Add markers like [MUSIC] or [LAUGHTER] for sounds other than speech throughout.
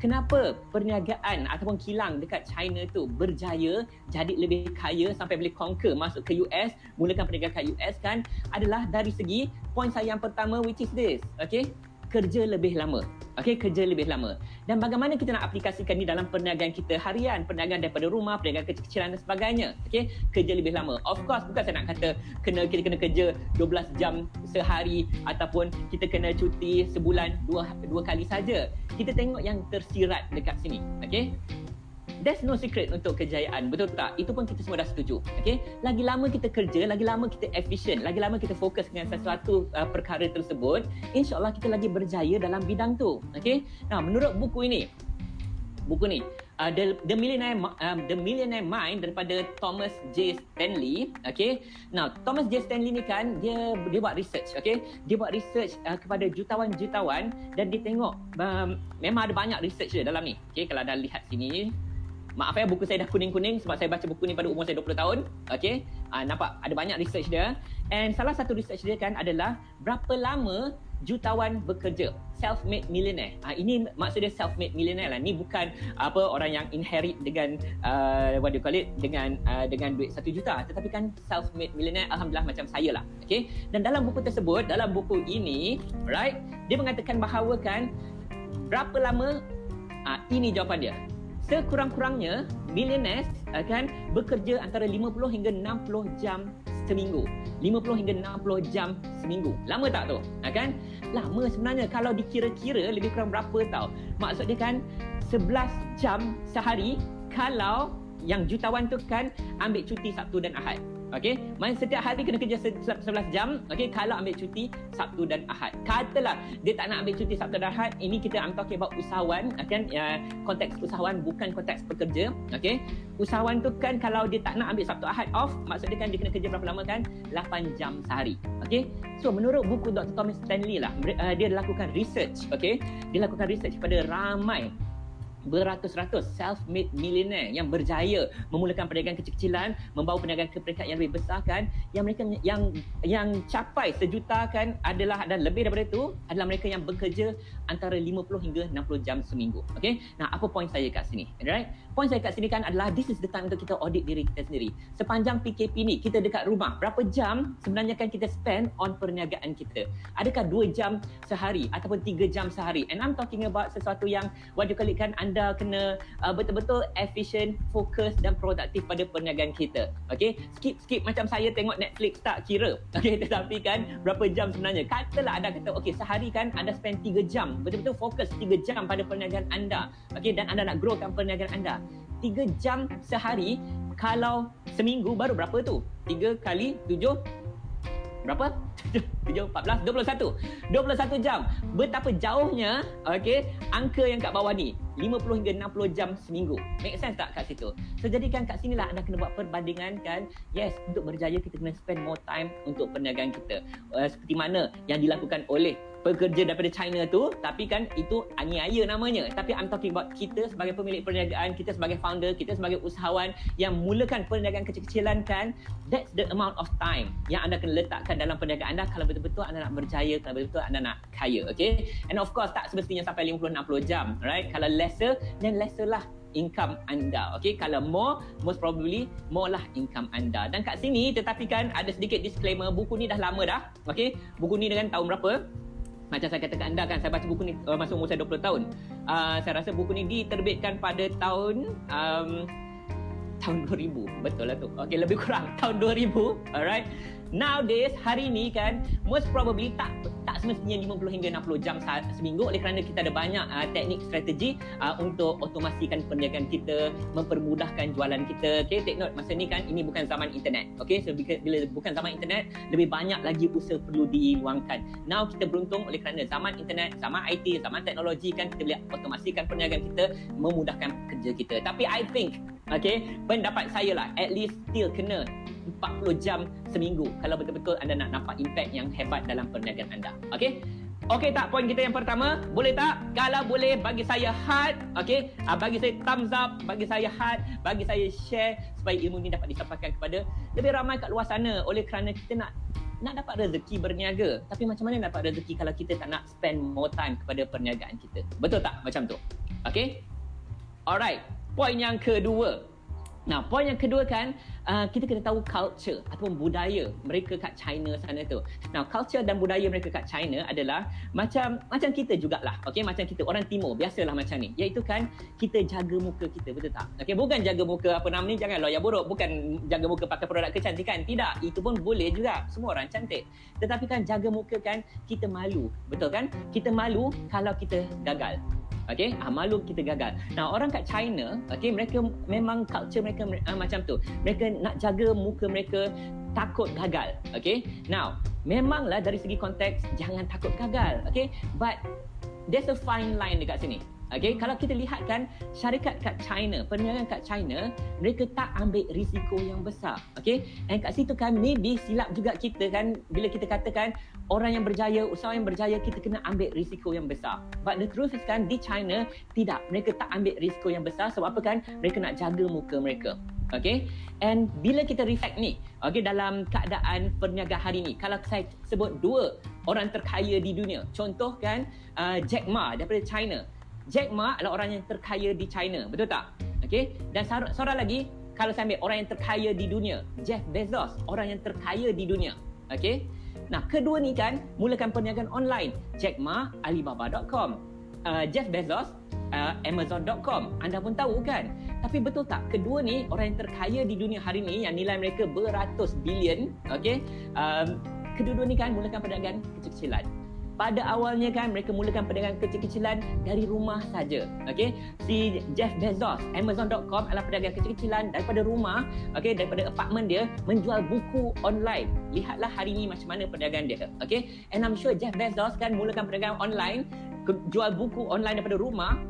kenapa perniagaan ataupun kilang dekat China tu berjaya jadi lebih kaya sampai boleh conquer masuk ke US, mulakan perniagaan kat US kan adalah dari segi point saya yang pertama which is this, okay? kerja lebih lama. Okey, kerja lebih lama. Dan bagaimana kita nak aplikasikan ni dalam perniagaan kita harian, perniagaan daripada rumah, perniagaan kecil-kecilan dan sebagainya. Okey, kerja lebih lama. Of course, bukan saya nak kata kena kita kena kerja 12 jam sehari ataupun kita kena cuti sebulan dua dua kali saja. Kita tengok yang tersirat dekat sini. Okey? There's no secret untuk kejayaan betul tak? Itu pun kita semua dah setuju okey? Lagi lama kita kerja lagi lama kita efisien lagi lama kita fokus dengan sesuatu uh, perkara tersebut insyaallah kita lagi berjaya dalam bidang tu okey? Nah menurut buku ini buku ni uh, the the millionaire um, the millionaire mind daripada Thomas J. Stanley okey? Now Thomas J. Stanley ni kan dia dia buat research okey? Dia buat research uh, kepada jutawan-jutawan dan dia tengok um, memang ada banyak research dia dalam ni okey? Kalau anda lihat sini Maaf ya buku saya dah kuning-kuning sebab saya baca buku ni pada umur saya 20 tahun. Okay. Uh, nampak ada banyak research dia. And salah satu research dia kan adalah berapa lama jutawan bekerja. Self-made millionaire. Uh, ini maksudnya self-made millionaire lah. Ni bukan apa orang yang inherit dengan uh, what do you call it dengan uh, dengan duit satu juta. Tetapi kan self-made millionaire alhamdulillah macam saya lah. Okay. Dan dalam buku tersebut, dalam buku ini, right, dia mengatakan bahawa kan berapa lama uh, ini jawapan dia sekurang-kurangnya millionaires akan bekerja antara 50 hingga 60 jam seminggu. 50 hingga 60 jam seminggu. Lama tak tu? Ha, kan? Lama sebenarnya kalau dikira-kira lebih kurang berapa tau. Maksud dia kan 11 jam sehari kalau yang jutawan tu kan ambil cuti Sabtu dan Ahad. Okey, main setiap hari kena kerja 11 jam. Okey, kalau ambil cuti Sabtu dan Ahad. Katalah dia tak nak ambil cuti Sabtu dan Ahad, ini kita I'm talking about usahawan, kan? Ya, konteks usahawan bukan konteks pekerja. Okey. Usahawan tu kan kalau dia tak nak ambil Sabtu Ahad off, maksudnya kan dia kena kerja berapa lama kan? 8 jam sehari. Okey. So menurut buku Dr. Thomas Stanley lah, uh, dia lakukan research, okey. Dia lakukan research kepada ramai beratus-ratus self-made millionaire yang berjaya memulakan perniagaan kecil-kecilan membawa perniagaan ke peringkat yang lebih besar kan yang mereka yang yang capai sejuta kan adalah dan lebih daripada itu adalah mereka yang bekerja antara 50 hingga 60 jam seminggu. Okey? Nah apa poin saya kat sini? Alright? Poin saya kat sini kan adalah this is the time untuk kita audit diri kita sendiri. Sepanjang PKP ni kita dekat rumah berapa jam sebenarnya kan kita spend on perniagaan kita? Adakah 2 jam sehari ataupun 3 jam sehari? And I'm talking about sesuatu yang call it kan? Anda kena uh, betul-betul efisien, fokus dan produktif pada perniagaan kita. Okey, skip-skip macam saya tengok Netflix tak kira. Okey, [LAUGHS] tetapi kan berapa jam sebenarnya? Katalah anda kata okey, sehari kan anda spend 3 jam, betul-betul fokus 3 jam pada perniagaan anda. Okey, dan anda nak growkan perniagaan anda. 3 jam sehari kalau seminggu baru berapa tu? 3 kali 7 berapa? 7, 14, 21. 21 jam. Betapa jauhnya okey, angka yang kat bawah ni. 50 hingga 60 jam seminggu. Make sense tak kat situ? So jadikan kat sinilah anda kena buat perbandingan kan. Yes, untuk berjaya kita kena spend more time untuk perniagaan kita. Uh, seperti mana yang dilakukan oleh pekerja daripada China tu tapi kan itu aniaya namanya tapi I'm talking about kita sebagai pemilik perniagaan kita sebagai founder kita sebagai usahawan yang mulakan perniagaan kecil-kecilan kan that's the amount of time yang anda kena letakkan dalam perniagaan anda kalau betul-betul anda nak berjaya kalau betul-betul anda nak kaya okay and of course tak semestinya sampai 50-60 jam right kalau lesser then lesser lah income anda. Okay, kalau more, most probably more lah income anda. Dan kat sini, tetapi kan ada sedikit disclaimer, buku ni dah lama dah. Okay, buku ni dengan tahun berapa? Macam saya katakan anda kan saya baca buku ni uh, masa umur saya 20 tahun. Uh, saya rasa buku ni diterbitkan pada tahun um, tahun [LAUGHS] 2000. Betul lah tu. Okey, lebih kurang [LAUGHS] tahun 2000. Alright nowadays hari ni kan most probably tak tak semestinya 50 hingga 60 jam seminggu. Oleh kerana kita ada banyak uh, teknik strategi uh, untuk otomasikan perniagaan kita mempermudahkan jualan kita. Okay take note. Masa ni kan ini bukan zaman internet. Okay so bila bukan zaman internet lebih banyak lagi usaha perlu diluangkan. Now kita beruntung oleh kerana zaman internet zaman IT zaman teknologi kan kita boleh otomasikan perniagaan kita memudahkan kerja kita. Tapi I think okay pendapat saya lah at least still kena 40 jam seminggu kalau betul-betul anda nak nampak impact yang hebat dalam perniagaan anda. Okey? Okey tak poin kita yang pertama? Boleh tak? Kalau boleh bagi saya heart, okey? Uh, bagi saya thumbs up, bagi saya heart, bagi saya share supaya ilmu ini dapat disampaikan kepada lebih ramai kat luar sana oleh kerana kita nak nak dapat rezeki berniaga. Tapi macam mana nak dapat rezeki kalau kita tak nak spend more time kepada perniagaan kita? Betul tak macam tu? Okay? Alright. Poin yang kedua. Nah, poin yang kedua kan, uh, kita kena tahu culture ataupun budaya mereka kat China sana tu. Nah, culture dan budaya mereka kat China adalah macam macam kita jugalah. Okey, macam kita orang timur biasalah macam ni. Iaitu kan kita jaga muka kita, betul tak? Okey, bukan jaga muka apa nama ni jangan loya buruk, bukan jaga muka pakai produk kecantikan. Tidak, itu pun boleh juga. Semua orang cantik. Tetapi kan jaga muka kan kita malu, betul kan? Kita malu kalau kita gagal. Okay, ah, malu kita gagal. Nah, orang kat China, okay, mereka memang culture mereka uh, macam tu. Mereka nak jaga muka mereka takut gagal. Okay, now, memanglah dari segi konteks, jangan takut gagal. Okay, but there's a fine line dekat sini. Okay, kalau kita lihat kan syarikat kat China, perniagaan kat China, mereka tak ambil risiko yang besar. Okay, and kat situ kan maybe silap juga kita kan bila kita katakan orang yang berjaya, usaha yang berjaya, kita kena ambil risiko yang besar. But the truth is kan di China, tidak. Mereka tak ambil risiko yang besar sebab apa kan? Mereka nak jaga muka mereka. Okay, and bila kita reflect ni, okay, dalam keadaan perniagaan hari ni, kalau saya sebut dua orang terkaya di dunia, contoh kan uh, Jack Ma daripada China, Jack Ma adalah orang yang terkaya di China, betul tak? Okey. Dan seorang lagi, kalau saya ambil orang yang terkaya di dunia, Jeff Bezos, orang yang terkaya di dunia. Okey. Nah, kedua ni kan mulakan perniagaan online. Jack Ma, Alibaba.com. Uh, Jeff Bezos, uh, Amazon.com. Anda pun tahu kan? Tapi betul tak? Kedua ni orang yang terkaya di dunia hari ni yang nilai mereka beratus bilion. Okey. Um, kedua-dua ni kan mulakan perniagaan kecil-kecilan pada awalnya kan mereka mulakan perdagangan kecil-kecilan dari rumah saja. Okey, si Jeff Bezos, Amazon.com adalah perdagangan kecil-kecilan daripada rumah, okey, daripada apartmen dia menjual buku online. Lihatlah hari ini macam mana perdagangan dia. Okey, and I'm sure Jeff Bezos kan mulakan perdagangan online, jual buku online daripada rumah.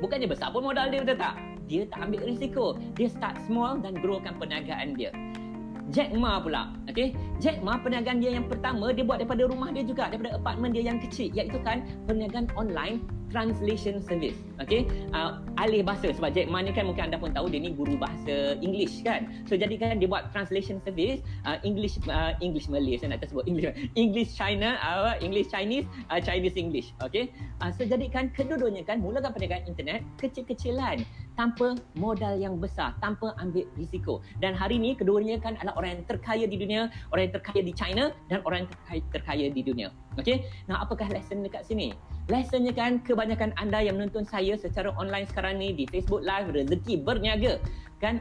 Bukannya besar pun modal dia betul tak? Dia tak ambil risiko. Dia start small dan growkan perniagaan dia. Jack Ma pula. Okey. Jack Ma perniagaan dia yang pertama dia buat daripada rumah dia juga, daripada apartmen dia yang kecil iaitu kan perniagaan online translation service. Okay, uh, alih bahasa sebab Jack Ma ni kan mungkin anda pun tahu dia ni guru bahasa English kan. So jadi kan dia buat translation service uh, English uh, English Malay saya nak sebut English English China uh, English Chinese uh, Chinese English. Okay, uh, so jadi kan kedua-duanya kan mulakan perniagaan internet kecil-kecilan tanpa modal yang besar, tanpa ambil risiko. Dan hari ini keduanya kan adalah orang yang terkaya di dunia, orang yang terkaya di China dan orang yang terkaya, terkaya di dunia. Okay, nah apakah lesson dekat sini? Lessonnya kan kebanyakan anda yang menonton saya secara online sekarang ni di Facebook Live Rezeki Berniaga kan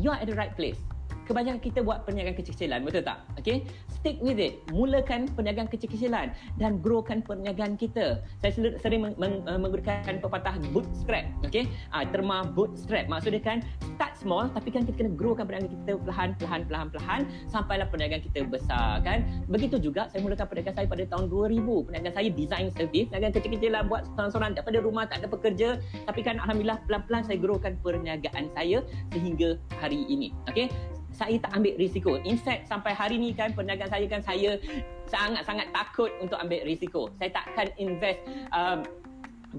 you are at the right place kebanyakan kita buat perniagaan kecil-kecilan betul tak okey stick with it mulakan perniagaan kecil-kecilan dan growkan perniagaan kita. Saya sering meng- meng- uh, menggunakan pepatah bootstrap okey? Uh, terma bootstrap maksudnya kan start small tapi kan kita kena growkan perniagaan kita perlahan perlahan perlahan sampailah perniagaan kita besar kan? Begitu juga saya mulakan perniagaan saya pada tahun 2000 perniagaan saya design service perniagaan kecil-kecilan buat seorang-seorang daripada rumah tak ada pekerja. Tapi kan alhamdulillah pelan-pelan saya growkan perniagaan saya sehingga hari ini okey saya tak ambil risiko. In fact, sampai hari ni kan perniagaan saya kan saya sangat-sangat takut untuk ambil risiko. Saya takkan invest um,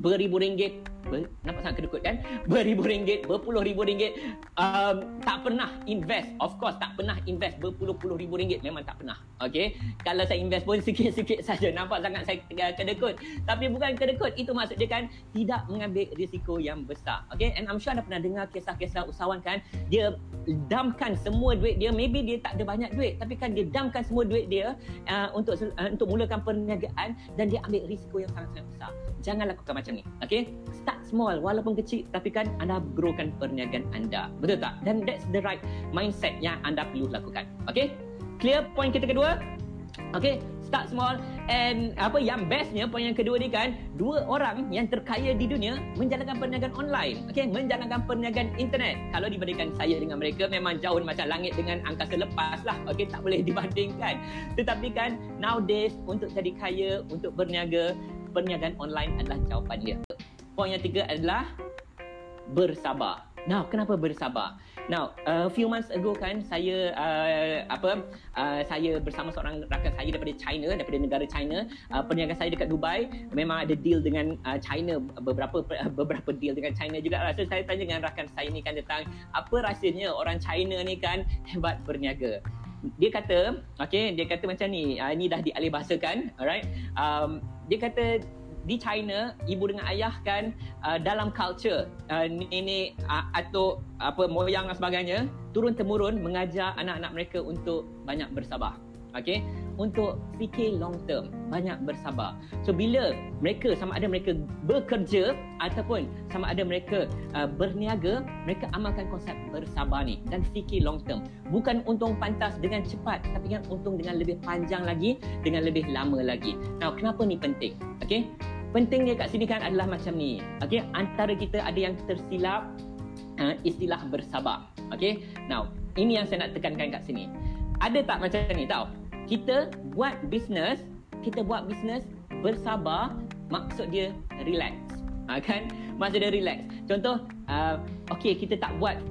beribu ringgit ber, nampak sangat kedekut kan? [LAUGHS] Beribu ringgit berpuluh ribu ringgit. Um, tak pernah invest. Of course tak pernah invest berpuluh-puluh ribu ringgit. Memang tak pernah. Okay kalau saya invest pun [LAUGHS] sikit-sikit saja. Nampak sangat saya kedekut. Tapi bukan kedekut. Itu maksud dia kan tidak mengambil risiko yang besar. Okay and I'm sure anda pernah dengar kisah-kisah usahawan kan? Dia damkan semua duit dia. Maybe dia tak ada banyak duit. Tapi kan dia damkan semua duit dia uh, untuk uh, untuk mulakan perniagaan. Dan dia ambil risiko yang sangat-sangat besar. Jangan lakukan macam ni. Okay start small walaupun kecil tapi kan anda growkan perniagaan anda. Betul tak? Dan that's the right mindset yang anda perlu lakukan. Okay? Clear point kita kedua? Okay start small. And apa yang bestnya point yang kedua ni kan dua orang yang terkaya di dunia menjalankan perniagaan online. Okay menjalankan perniagaan internet. Kalau dibandingkan saya dengan mereka memang jauh macam langit dengan angkasa lepas lah. Okay tak boleh [LAUGHS] dibandingkan. Tetapi kan nowadays untuk jadi kaya untuk berniaga perniagaan online adalah jawapan dia Poin yang tiga adalah bersabar. Now, kenapa bersabar? Now, a few months ago kan saya uh, apa uh, saya bersama seorang rakan saya daripada China, daripada negara China, uh, perniagaan saya dekat Dubai, memang ada deal dengan uh, China beberapa [LAUGHS] beberapa deal dengan China juga. Rasa saya tanya dengan rakan saya ni kan tentang apa rasanya orang China ni kan hebat berniaga dia kata, okay, dia kata macam ni, uh, ini dah dialih alright. Um, dia kata di China ibu dengan ayah kan uh, dalam culture uh, nenek uh, atau apa moyang dan sebagainya turun temurun mengajar anak-anak mereka untuk banyak bersabar. Okay untuk fikir long term banyak bersabar. So bila mereka sama ada mereka bekerja ataupun sama ada mereka uh, berniaga mereka amalkan konsep bersabar ni dan fikir long term. Bukan untung pantas dengan cepat tapi kan untung dengan lebih panjang lagi dengan lebih lama lagi. Now kenapa ni penting? Okay penting dia kat sini kan adalah macam ni okay antara kita ada yang tersilap uh, istilah bersabar okay now ini yang saya nak tekankan kat sini ada tak macam ni tau kita buat bisnes, kita buat bisnes bersabar, maksud dia relax. Ha, kan? Maksud dia relax. Contoh, uh, okay, kita tak buat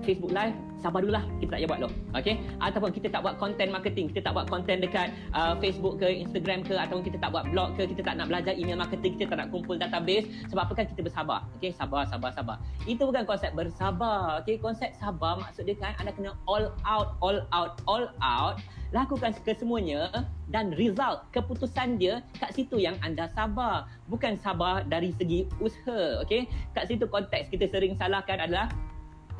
Facebook Live, sabar dulu lah kita tak payah buat loh okay? ataupun kita tak buat content marketing kita tak buat content dekat uh, Facebook ke Instagram ke ataupun kita tak buat blog ke kita tak nak belajar email marketing kita tak nak kumpul database sebab apa kan kita bersabar okay? sabar sabar sabar itu bukan konsep bersabar okay? konsep sabar maksud dia kan anda kena all out all out all out lakukan kesemuanya dan result keputusan dia kat situ yang anda sabar bukan sabar dari segi usaha okey kat situ konteks kita sering salahkan adalah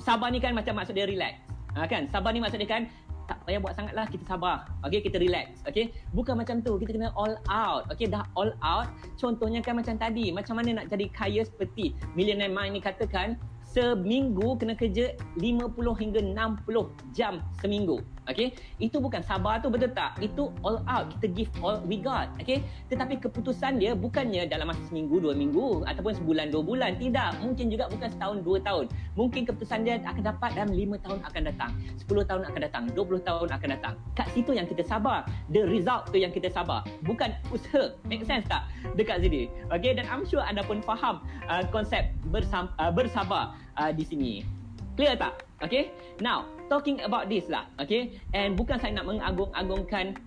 sabar ni kan macam maksud dia relax. Ha, kan? Sabar ni maksud dia kan tak payah buat sangatlah kita sabar. Okey, kita relax. Okey. Bukan macam tu. Kita kena all out. Okey, dah all out. Contohnya kan macam tadi, macam mana nak jadi kaya seperti Millionaire Mind ni katakan seminggu kena kerja 50 hingga 60 jam seminggu. Okay, itu bukan sabar tu betul tak? Itu all out. Kita give all we got. Okay, tetapi keputusan dia bukannya dalam masa seminggu, dua minggu ataupun sebulan, dua bulan. Tidak. Mungkin juga bukan setahun, dua tahun. Mungkin keputusan dia akan dapat dalam lima tahun akan datang. Sepuluh tahun akan datang. Dua puluh tahun akan datang. Kat situ yang kita sabar. The result tu yang kita sabar. Bukan usaha. Make sense tak? Dekat sini. Okay, dan I'm sure anda pun faham uh, konsep bersam, uh, bersabar uh, di sini. Clear tak? Okay. Now, talking about this lah. Okay. And bukan saya nak mengagung-agungkan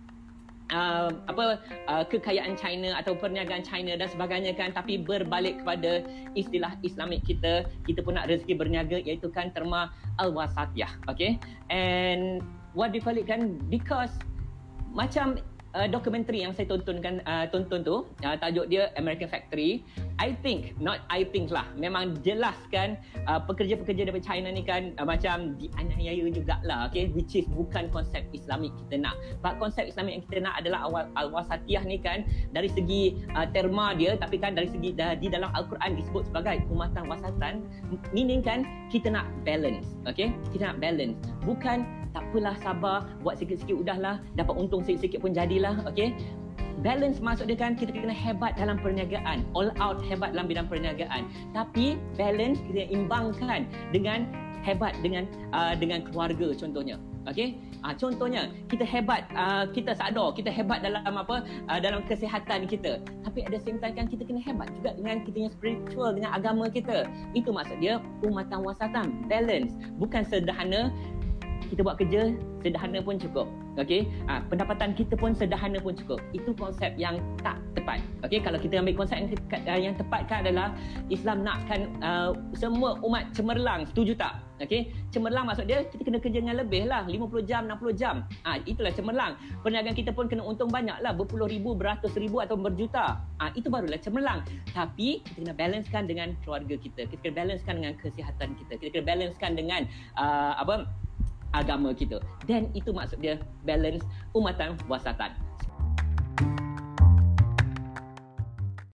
uh, apa uh, kekayaan China atau perniagaan China dan sebagainya kan tapi berbalik kepada istilah Islamik kita kita pun nak rezeki berniaga iaitu kan terma al-wasatiyah okay and what do you call it kan because macam uh, dokumentari yang saya tontonkan uh, tonton tu uh, tajuk dia American Factory. I think not I think lah memang jelas kan uh, pekerja-pekerja daripada China ni kan uh, macam dianiaya jugalah okay? Which is bukan konsep Islamik kita nak. But konsep Islamik yang kita nak adalah awal al-wasatiyah ni kan dari segi uh, terma dia tapi kan dari segi uh, di dalam al-Quran disebut sebagai umatan wasatan meaning kan kita nak balance okay? Kita nak balance. Bukan tak apalah sabar buat sikit-sikit udahlah dapat untung sikit-sikit pun jadilah okey? Balance maksud dia kan kita kena hebat dalam perniagaan. All out hebat dalam bidang perniagaan. Tapi balance kita imbangkan dengan hebat dengan uh, dengan keluarga contohnya okey? Uh, contohnya kita hebat uh, kita sadar kita hebat dalam apa uh, dalam kesihatan kita. Tapi ada same time kan kita kena hebat juga dengan kita yang spiritual dengan agama kita. Itu maksud dia umatan wasatan balance. Bukan sederhana kita buat kerja sederhana pun cukup. Okey, ha, pendapatan kita pun sederhana pun cukup. Itu konsep yang tak tepat. Okey, kalau kita ambil konsep yang, uh, yang tepat kan adalah Islam nakkan uh, semua umat cemerlang. Setuju tak? Okey, cemerlang maksud dia kita kena kerja dengan lebih lah 50 jam, 60 jam. Ah, ha, itulah cemerlang. Perniagaan kita pun kena untung banyak lah berpuluh ribu, beratus ribu atau berjuta. Ah, ha, itu barulah cemerlang. Tapi kita kena balancekan dengan keluarga kita. Kita kena balancekan dengan kesihatan kita. Kita kena balancekan dengan uh, apa agama kita. Dan itu maksud dia balance umatan wasatan